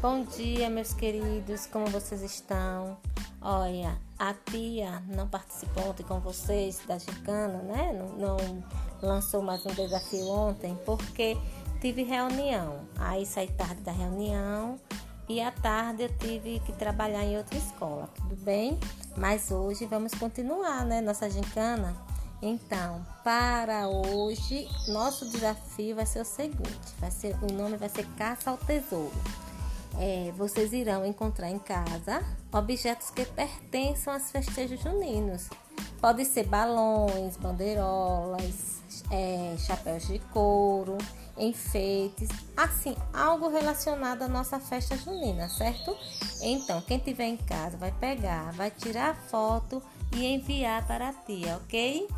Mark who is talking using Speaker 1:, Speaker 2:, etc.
Speaker 1: Bom dia, meus queridos, como vocês estão? Olha, a tia não participou ontem com vocês da gincana, né? Não, não, lançou mais um desafio ontem porque tive reunião. Aí saí tarde da reunião e à tarde eu tive que trabalhar em outra escola, tudo bem? Mas hoje vamos continuar, né? Nossa gincana. Então, para hoje, nosso desafio vai ser o seguinte: vai ser, o nome vai ser Caça ao Tesouro é, vocês irão encontrar em casa objetos que pertençam aos festejos juninos. Pode ser balões, bandeirolas, é, chapéus de couro, enfeites, assim, algo relacionado à nossa festa junina, certo? Então, quem tiver em casa vai pegar, vai tirar foto e enviar para a tia, ok?